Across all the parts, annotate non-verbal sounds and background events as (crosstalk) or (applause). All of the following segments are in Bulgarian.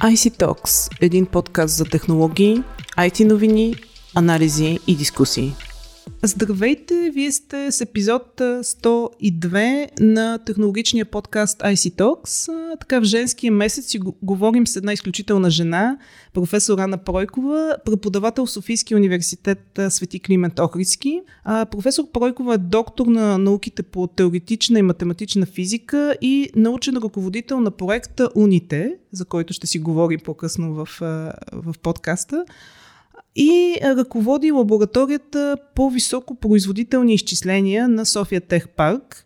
IC Talks – един подкаст за технологии, IT новини, анализи и дискусии. Здравейте, вие сте с епизод 102 на технологичния подкаст IC Talks. Така в женския месец говорим с една изключителна жена, професор Ана Пройкова, преподавател в Софийския университет Свети Климент Охридски. Професор Пройкова е доктор на науките по теоретична и математична физика и научен ръководител на проекта Уните, за който ще си говорим по-късно в, в подкаста и ръководи лабораторията по високо производителни изчисления на София Тех Парк.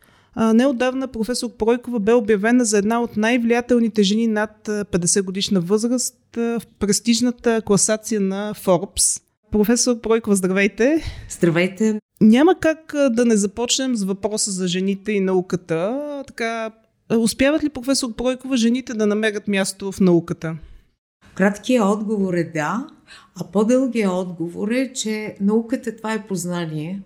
Неодавна професор Пройкова бе обявена за една от най-влиятелните жени над 50 годишна възраст в престижната класация на Forbes. Професор Пройкова, здравейте! Здравейте! Няма как да не започнем с въпроса за жените и науката. Така, успяват ли професор Пройкова жените да намерят място в науката? Краткият отговор е да, а по-дългият отговор е, че науката това е познание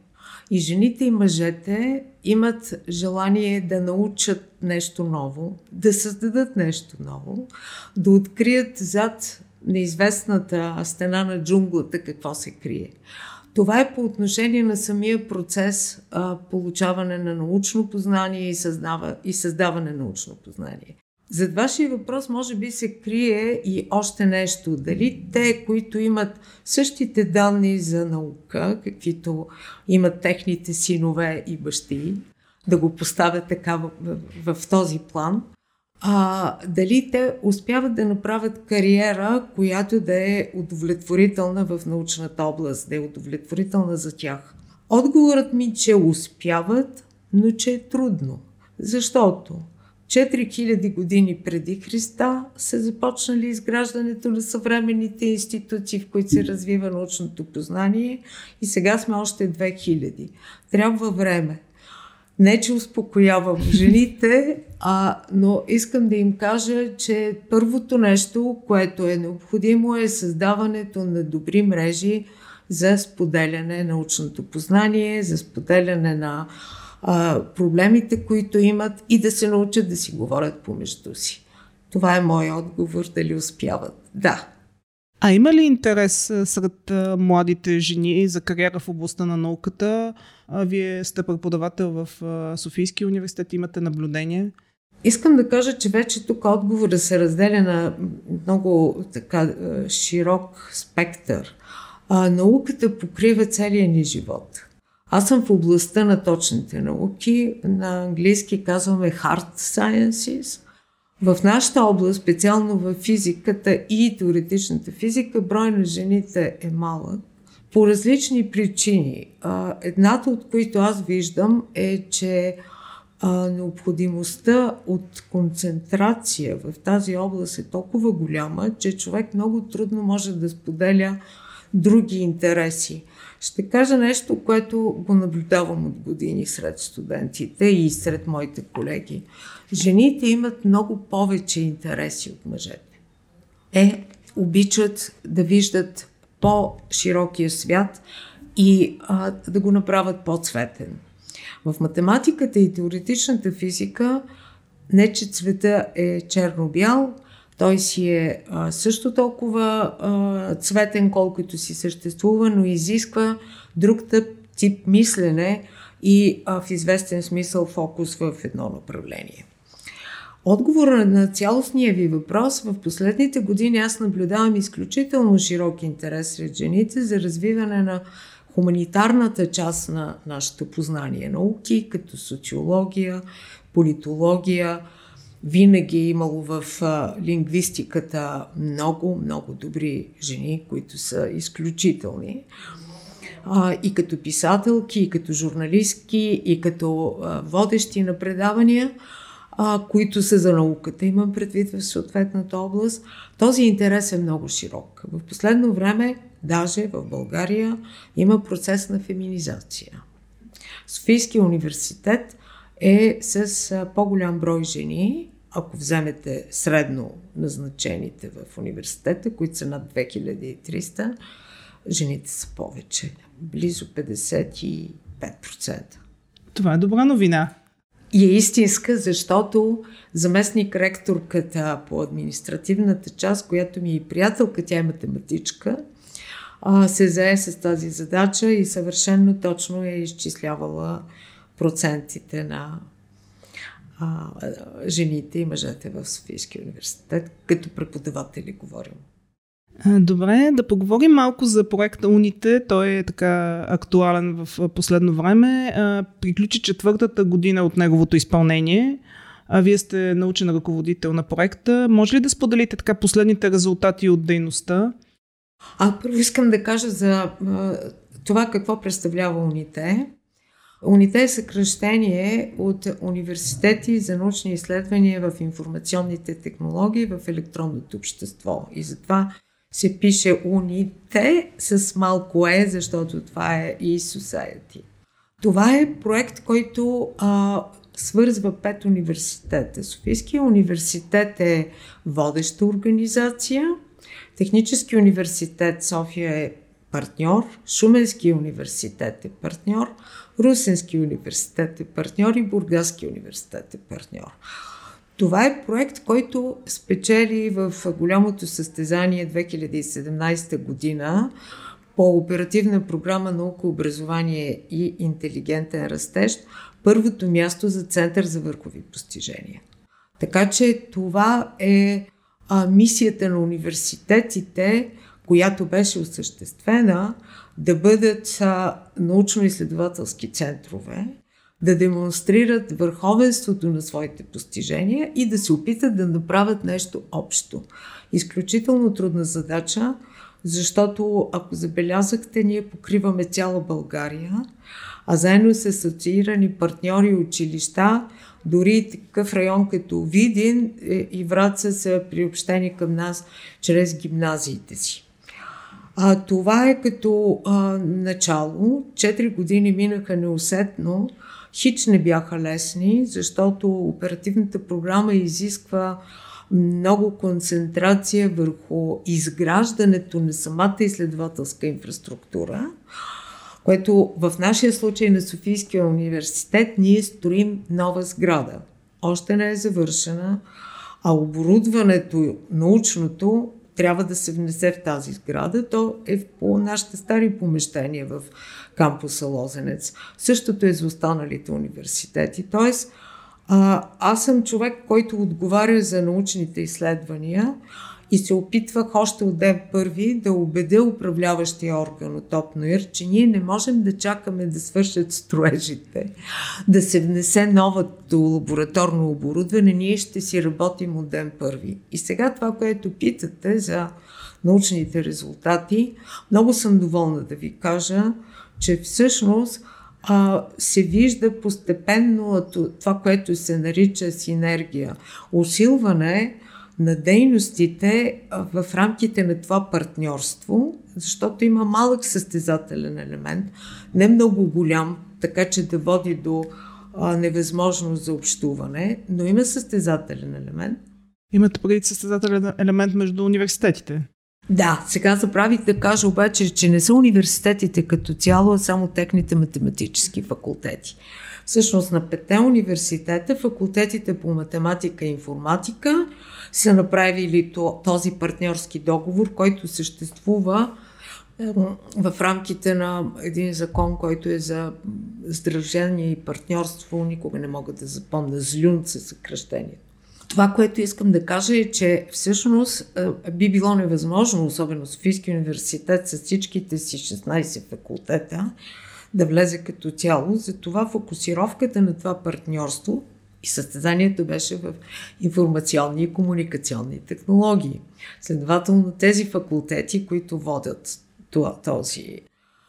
и жените и мъжете имат желание да научат нещо ново, да създадат нещо ново, да открият зад неизвестната стена на джунглата какво се крие. Това е по отношение на самия процес а, получаване на научно познание и, създава, и създаване на научно познание. Зад вашия въпрос може би се крие и още нещо. Дали те, които имат същите данни за наука, каквито имат техните синове и бащи, да го поставят така в, в, в този план, а, дали те успяват да направят кариера, която да е удовлетворителна в научната област, да е удовлетворителна за тях. Отговорът ми, че успяват, но че е трудно. Защото 4000 години преди Христа се започнали изграждането на съвременните институции, в които се развива научното познание и сега сме още 2000. Трябва време. Не, че успокоявам жените, а, но искам да им кажа, че първото нещо, което е необходимо е създаването на добри мрежи за споделяне на научното познание, за споделяне на а, проблемите, които имат и да се научат да си говорят помежду си. Това е моят отговор, дали успяват. Да. А има ли интерес сред младите жени за кариера в областта на науката? Вие сте преподавател в Софийския университет, имате наблюдение? Искам да кажа, че вече тук отговора се разделя на много така широк спектър. А, науката покрива целия ни живот. Аз съм в областта на точните науки, на английски казваме hard sciences. В нашата област, специално в физиката и теоретичната физика, брой на жените е малък по различни причини. Едната от които аз виждам е, че необходимостта от концентрация в тази област е толкова голяма, че човек много трудно може да споделя други интереси. Ще кажа нещо, което го наблюдавам от години сред студентите и сред моите колеги. Жените имат много повече интереси от мъжете. Е, обичат да виждат по-широкия свят и а, да го направят по-цветен. В математиката и теоретичната физика не, че цвета е черно-бял, той си е а, също толкова а, цветен, колкото си съществува, но изисква друг тип мислене и а, в известен смисъл фокус в едно направление. Отговора на цялостния ви въпрос в последните години аз наблюдавам изключително широк интерес сред жените за развиване на хуманитарната част на нашето познание. Науки като социология, политология, винаги е имало в лингвистиката много, много добри жени, които са изключителни. И като писателки, и като журналистки, и като водещи на предавания, които са за науката, имам предвид в съответната област. Този интерес е много широк. В последно време, даже в България, има процес на феминизация. Софийския университет е с по-голям брой жени, ако вземете средно назначените в университета, които са над 2300, жените са повече. Близо 55%. Това е добра новина. и е истинска, защото заместник ректорката по административната част, която ми е приятелка, тя е математичка, се зае с тази задача и съвършенно точно е изчислявала процентите на а, жените и мъжете в Софийския университет, като преподаватели говорим. Добре, да поговорим малко за проекта Уните. Той е така актуален в последно време. Приключи четвъртата година от неговото изпълнение. А вие сте научен ръководител на проекта. Може ли да споделите така последните резултати от дейността? А първо искам да кажа за това какво представлява Уните. Уните е съкръщение от университети за научни изследвания в информационните технологии в електронното общество. И затова се пише Уните с малко е, защото това е и Society. Това е проект, който а, свързва пет университета. Софийския университет е водеща организация, Технически университет София е партньор, Шуменски университет е партньор, Русенски университет е партньор и Бургаски университет е партньор. Това е проект, който спечели в голямото състезание 2017 година по оперативна програма наука, образование и интелигентен растеж първото място за Център за върхови постижения. Така че това е а, мисията на университетите, която беше осъществена, да бъдат научно-изследователски центрове, да демонстрират върховенството на своите постижения и да се опитат да направят нещо общо. Изключително трудна задача, защото ако забелязахте, ние покриваме цяла България, а заедно с асоциирани партньори и училища, дори такъв район като Видин е, и Враца са приобщени към нас чрез гимназиите си. А, това е като а, начало. Четири години минаха неусетно. Хич не бяха лесни, защото оперативната програма изисква много концентрация върху изграждането на самата изследователска инфраструктура, което в нашия случай на Софийския университет ние строим нова сграда. Още не е завършена, а оборудването научното трябва да се внесе в тази сграда. То е по нашите стари помещения в кампуса Лозенец. Същото е за останалите университети. Тоест, а, аз съм човек, който отговаря за научните изследвания и се опитвах още от ден първи да убедя управляващия орган от ОПНОИР, че ние не можем да чакаме да свършат строежите, да се внесе новото лабораторно оборудване, ние ще си работим от ден първи. И сега това, което питате за научните резултати, много съм доволна да ви кажа, че всъщност а, се вижда постепенно това, което се нарича синергия. Усилване на дейностите в рамките на това партньорство, защото има малък състезателен елемент, не много голям, така че да води до а, невъзможност за общуване, но има състезателен елемент. Имате преди състезателен елемент между университетите? Да, сега забравих да кажа обаче, че не са университетите като цяло, а само техните математически факултети. Всъщност на пете университета, факултетите по математика и информатика са направили този партньорски договор, който съществува в рамките на един закон, който е за сдружение и партньорство, никога не мога да запомня, злюн се съкръщението. Това, което искам да кажа е, че всъщност би било невъзможно, особено Софийски университет с всичките си 16 факултета, да влезе като цяло. Затова фокусировката на това партньорство и състезанието беше в информационни и комуникационни технологии. Следователно тези факултети, които водят този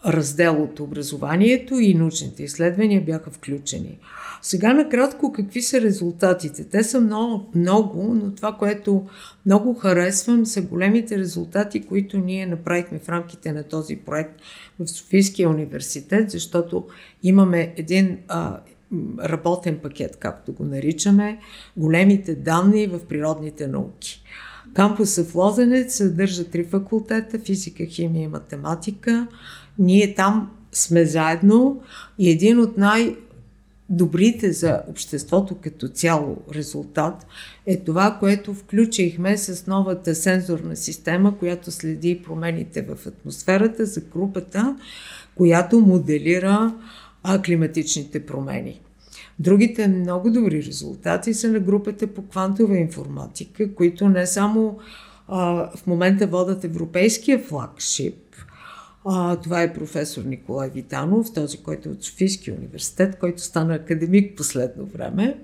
раздел от образованието и научните изследвания бяха включени. Сега накратко какви са резултатите? Те са много, много, но това, което много харесвам, са големите резултати, които ние направихме в рамките на този проект в Софийския университет, защото имаме един а, работен пакет, както го наричаме, големите данни в природните науки. Кампуса в Лозенец съдържа три факултета физика, химия и математика. Ние там сме заедно и един от най- добрите за обществото като цяло резултат е това, което включихме с новата сензорна система, която следи промените в атмосферата за групата, която моделира климатичните промени. Другите много добри резултати са на групата по квантова информатика, които не само а, в момента водят европейския флагшип, а, това е професор Николай Витанов, този, който е от Софийския университет, който стана академик последно време.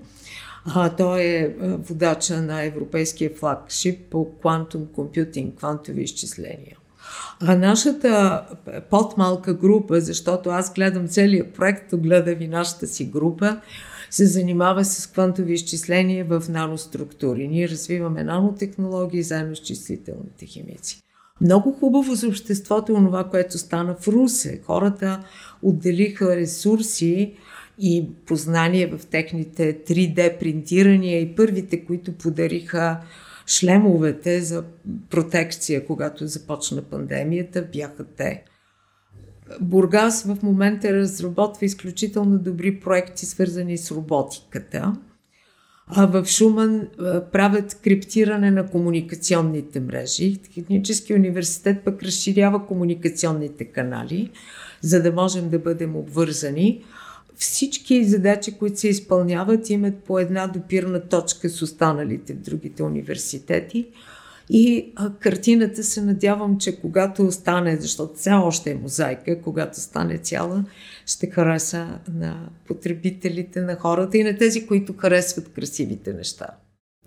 А, той е водача на европейския флагшип по квантум компютинг, квантови изчисления. А нашата подмалка група, защото аз гледам целият проект, то гледа ви нашата си група, се занимава с квантови изчисления в наноструктури. Ние развиваме нанотехнологии заедно с числителните химици. Много хубаво за обществото е това, което стана в Русе. Хората отделиха ресурси и познание в техните 3D принтирания и първите, които подариха шлемовете за протекция, когато започна пандемията, бяха те. Бургас в момента разработва изключително добри проекти, свързани с роботиката. А в Шуман правят криптиране на комуникационните мрежи. Технически университет пък разширява комуникационните канали, за да можем да бъдем обвързани. Всички задачи, които се изпълняват, имат по една допирна точка с останалите в другите университети. И а, картината се надявам, че когато стане, защото все още е мозайка, когато стане цяла, ще хареса на потребителите, на хората и на тези, които харесват красивите неща.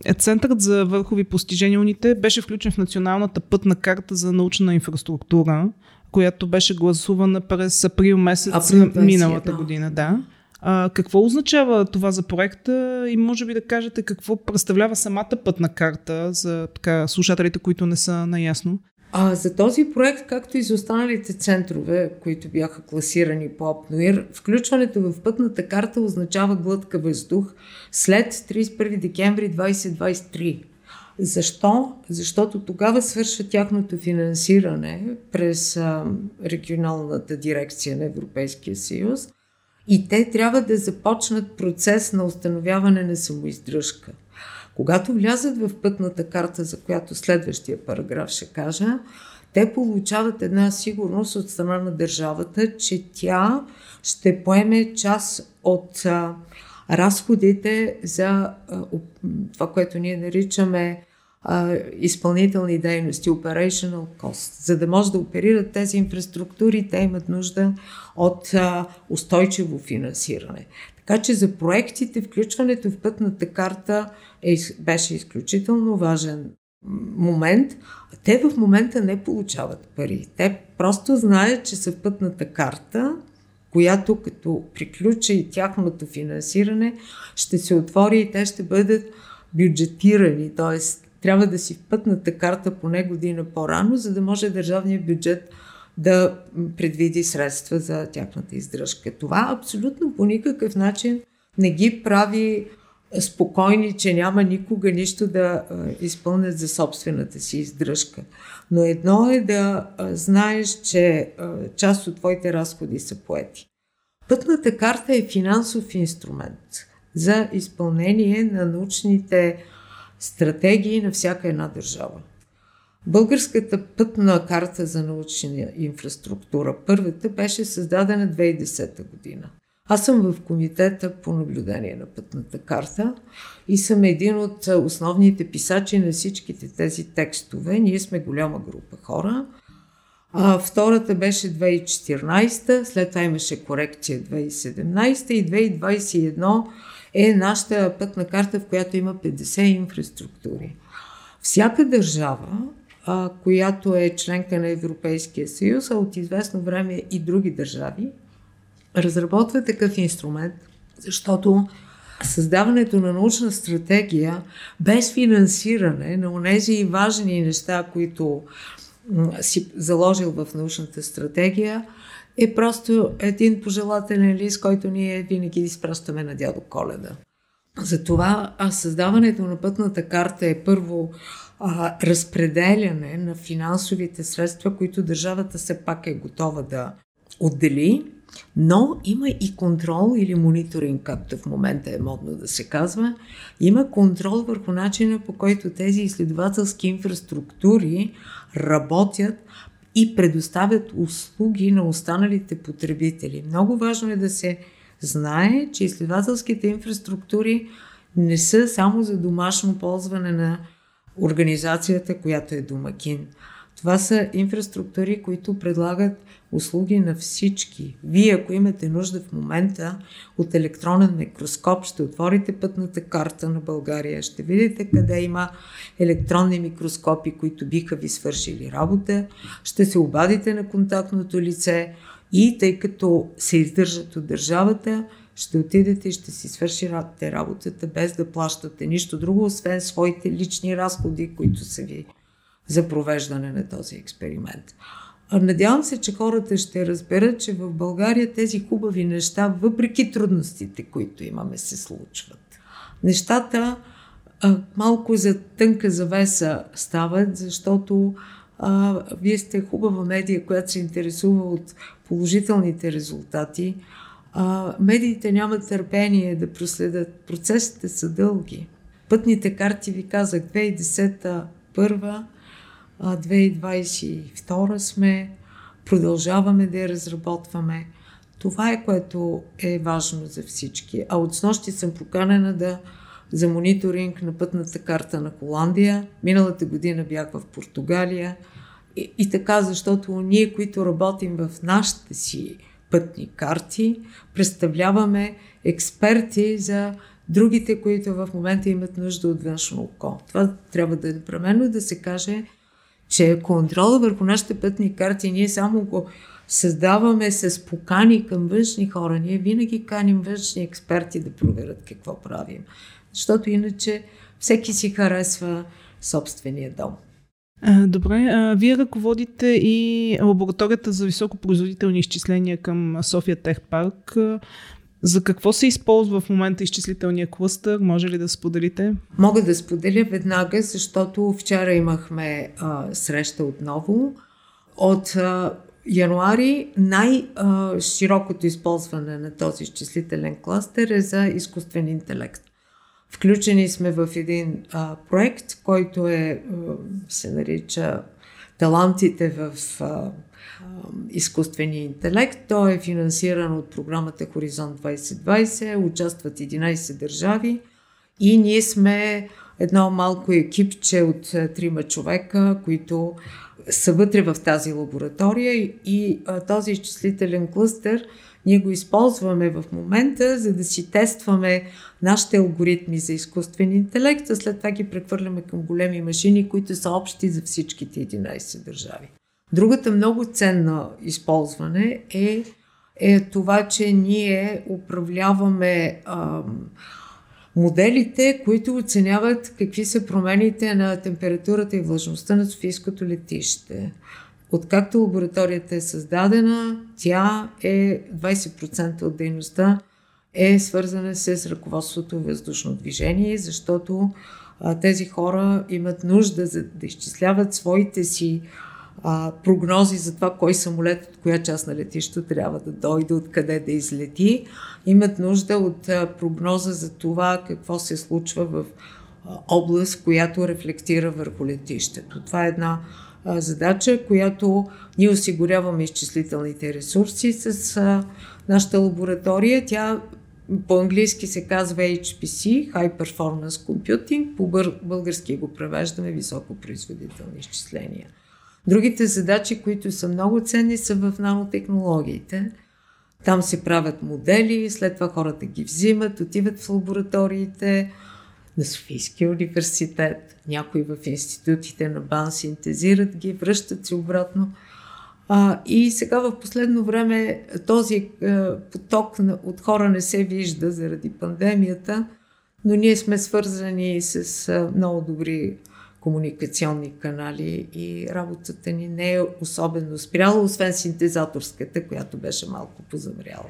Е, Центърът за върхови постижения уните беше включен в Националната пътна карта за научна инфраструктура, която беше гласувана през април месец април миналата година. Да. А, какво означава това за проекта и може би да кажете какво представлява самата пътна карта за така, слушателите, които не са наясно? А, за този проект, както и за останалите центрове, които бяха класирани по ОПНОИР, включването в пътната карта означава глътка въздух след 31 декември 2023. Защо? Защото тогава свършва тяхното финансиране през а, регионалната дирекция на Европейския съюз и те трябва да започнат процес на установяване на самоиздръжка. Когато влязат в пътната карта, за която следващия параграф ще кажа, те получават една сигурност от страна на държавата, че тя ще поеме част от а, разходите за а, това, което ние наричаме а, изпълнителни дейности, operational cost. За да може да оперират тези инфраструктури, те имат нужда от а, устойчиво финансиране. Така че за проектите включването в пътната карта е, беше изключително важен момент. Те в момента не получават пари. Те просто знаят, че са в пътната карта, която като приключи и тяхното финансиране, ще се отвори и те ще бъдат бюджетирани, т.е. трябва да си в пътната карта поне година по-рано, за да може държавният бюджет да предвиди средства за тяхната издръжка. Това абсолютно по никакъв начин не ги прави спокойни, че няма никога нищо да изпълнят за собствената си издръжка. Но едно е да знаеш, че част от твоите разходи са поети. Пътната карта е финансов инструмент за изпълнение на научните стратегии на всяка една държава. Българската пътна карта за научна инфраструктура, първата, беше създадена 2010 година. Аз съм в комитета по наблюдение на пътната карта и съм един от основните писачи на всичките тези текстове. Ние сме голяма група хора. А, втората беше 2014, след това имаше корекция 2017 и 2021 е нашата пътна карта, в която има 50 инфраструктури. Всяка държава, а, която е членка на Европейския съюз, а от известно време и други държави, разработва такъв инструмент, защото създаването на научна стратегия без финансиране на тези важни неща, които си заложил в научната стратегия, е просто един пожелателен лист, който ние винаги изпращаме на дядо Коледа. Затова създаването на пътната карта е първо а, разпределяне на финансовите средства, които държавата все пак е готова да отдели Но има и контрол или мониторинг, както в момента е модно да се казва. Има контрол върху начина по който тези изследователски инфраструктури работят и предоставят услуги на останалите потребители. Много важно е да се знае, че изследователските инфраструктури не са само за домашно ползване на организацията, която е домакин. Това са инфраструктури, които предлагат услуги на всички. Вие, ако имате нужда в момента от електронен микроскоп, ще отворите пътната карта на България, ще видите къде има електронни микроскопи, които биха ви свършили работа, ще се обадите на контактното лице и тъй като се издържат от държавата, ще отидете и ще си свършите работата без да плащате нищо друго, освен своите лични разходи, които са ви за провеждане на този експеримент. Надявам се, че хората ще разберат, че в България тези хубави неща, въпреки трудностите, които имаме, се случват. Нещата а, малко за тънка завеса стават, защото а, вие сте хубава медия, която се интересува от положителните резултати. А, медиите нямат търпение да проследят. Процесите са дълги. Пътните карти ви казах 2010 първа, 2022 сме, продължаваме да я разработваме. Това е което е важно за всички. А от снощи съм поканена да за мониторинг на пътната карта на Холандия. Миналата година бях в Португалия. И, и така, защото ние, които работим в нашите си пътни карти, представляваме експерти за другите, които в момента имат нужда от външно око. Това трябва да е непременно да се каже че контрола върху нашите пътни карти ние само го създаваме с покани към външни хора. Ние винаги каним външни експерти да проверят какво правим. Защото иначе всеки си харесва собствения дом. Добре, вие ръководите и лабораторията за високопроизводителни изчисления към София Тех Парк. За какво се използва в момента изчислителния клъстър? Може ли да споделите? Мога да споделя веднага, защото вчера имахме а, среща отново. От а, януари най-широкото използване на този изчислителен клъстър е за изкуствен интелект. Включени сме в един а, проект, който е, се нарича Талантите в а, изкуствения интелект. Той е финансиран от програмата Хоризонт 2020, участват 11 държави и ние сме едно малко екипче от трима човека, които са вътре в тази лаборатория и този изчислителен клъстър ние го използваме в момента, за да си тестваме нашите алгоритми за изкуствен интелект, а след това ги прехвърляме към големи машини, които са общи за всичките 11 държави. Другата много ценна използване е, е това, че ние управляваме а, моделите, които оценяват какви са промените на температурата и влажността на Софийското летище. Откакто лабораторията е създадена, тя е 20% от дейността е свързана с ръководството въздушно движение, защото а, тези хора имат нужда за да изчисляват своите си а, прогнози за това кой самолет от коя част на летището трябва да дойде, откъде да излети. Имат нужда от а, прогноза за това какво се случва в а, област, която рефлектира върху летището. Това е една а, задача, която ние осигуряваме изчислителните ресурси с а, нашата лаборатория. Тя по-английски се казва HPC, High Performance Computing, по български го превеждаме високопроизводителни изчисления. Другите задачи, които са много ценни, са в нанотехнологиите. Там се правят модели, след това хората ги взимат, отиват в лабораториите на Софийския университет, някои в институтите на БАН синтезират ги, връщат се обратно. А, и сега в последно време този е, поток от хора не се вижда заради пандемията, но ние сме свързани с е, много добри комуникационни канали и работата ни не е особено спряла, освен синтезаторската, която беше малко позамряла.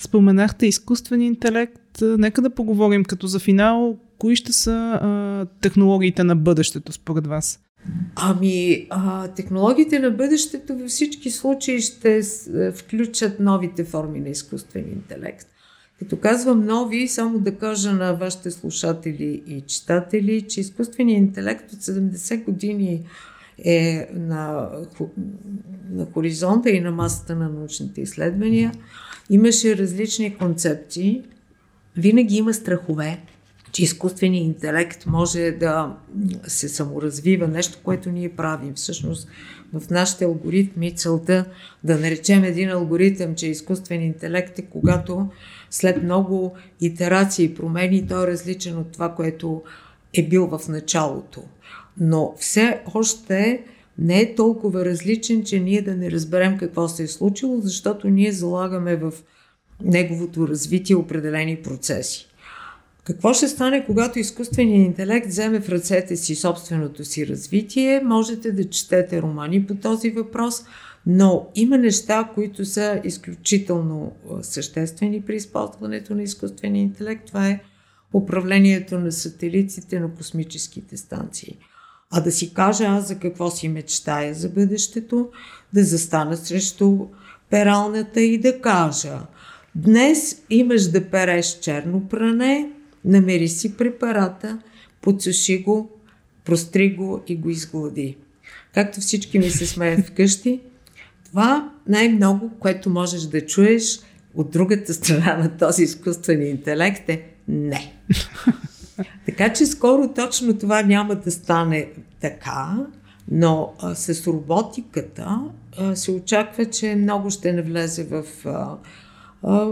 Споменахте изкуствен интелект. Нека да поговорим като за финал. Кои ще са а, технологиите на бъдещето според вас? Ами, а, технологиите на бъдещето във всички случаи ще включат новите форми на изкуствен интелект. Като казвам нови, само да кажа на вашите слушатели и читатели, че изкуственият интелект от 70 години е на, на хоризонта и на масата на научните изследвания. Имаше различни концепции. Винаги има страхове, че изкуственият интелект може да се саморазвива, нещо, което ние правим. Всъщност в нашите алгоритми целта да наречем един алгоритъм, че е изкуствен интелект е когато след много итерации и промени той е различен от това, което е бил в началото. Но все още не е толкова различен, че ние да не разберем какво се е случило, защото ние залагаме в неговото развитие определени процеси. Какво ще стане, когато изкуственият интелект вземе в ръцете си собственото си развитие? Можете да четете романи по този въпрос, но има неща, които са изключително съществени при използването на изкуствения интелект. Това е управлението на сателитите на космическите станции. А да си кажа аз за какво си мечтая за бъдещето, да застана срещу пералната и да кажа Днес имаш да переш черно пране, намери си препарата, подсуши го, простри го и го изглади. Както всички ми се смеят вкъщи, това най-много, което можеш да чуеш от другата страна на този изкуствен интелект е не. Така че скоро точно това няма да стане така, но а, с роботиката а, се очаква, че много ще навлезе в а,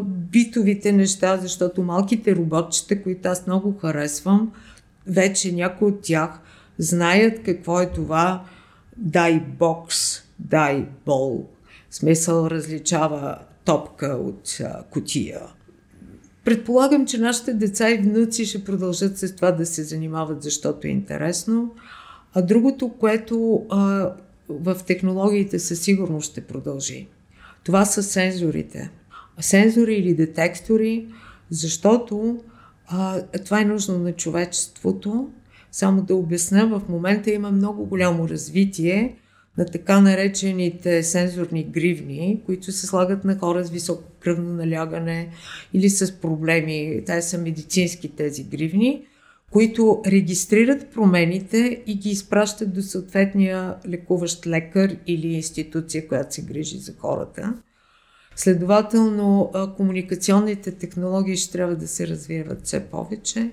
битовите неща, защото малките роботчета, които аз много харесвам, вече някои от тях знаят какво е това дай бокс, дай бол. Смисъл различава топка от а, кутия. Предполагам, че нашите деца и внуци ще продължат с това да се занимават, защото е интересно. А другото, което а, в технологиите със сигурност ще продължи, това са сензорите сензори или детектори, защото а, това е нужно на човечеството. Само да обясня, в момента има много голямо развитие на така наречените сензорни гривни, които се слагат на хора с високо кръвно налягане или с проблеми. Те са медицински тези гривни, които регистрират промените и ги изпращат до съответния лекуващ лекар или институция, която се грижи за хората. Следователно, комуникационните технологии ще трябва да се развиват все повече.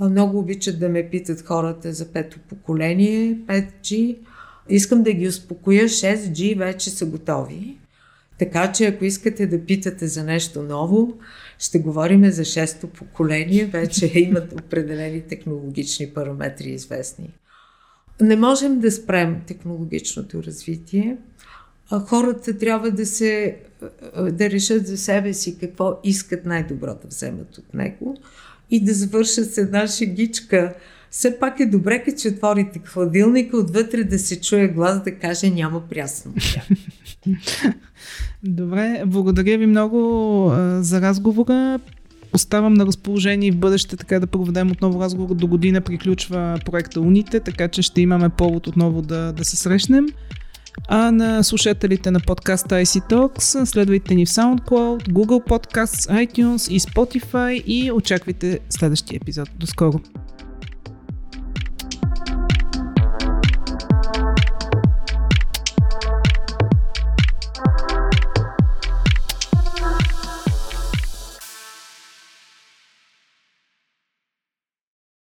Много обичат да ме питат хората за пето поколение, 5G. Искам да ги успокоя, 6G вече са готови. Така че ако искате да питате за нещо ново, ще говорим за шесто поколение, вече (laughs) имат определени технологични параметри известни. Не можем да спрем технологичното развитие. Хората трябва да се да решат за себе си какво искат най-добро да вземат от него и да завършат с една шегичка. Все пак е добре, като отворите хладилника, отвътре да се чуе глас да каже няма прясно. (laughs) Добре, благодаря ви много а, за разговора. Оставам на разположение в бъдеще така да проведем отново разговор. До година приключва проекта Уните, така че ще имаме повод отново да, да се срещнем. А на слушателите на подкаста IC Talks следвайте ни в SoundCloud, Google Podcasts, iTunes и Spotify и очаквайте следващия епизод. До скоро!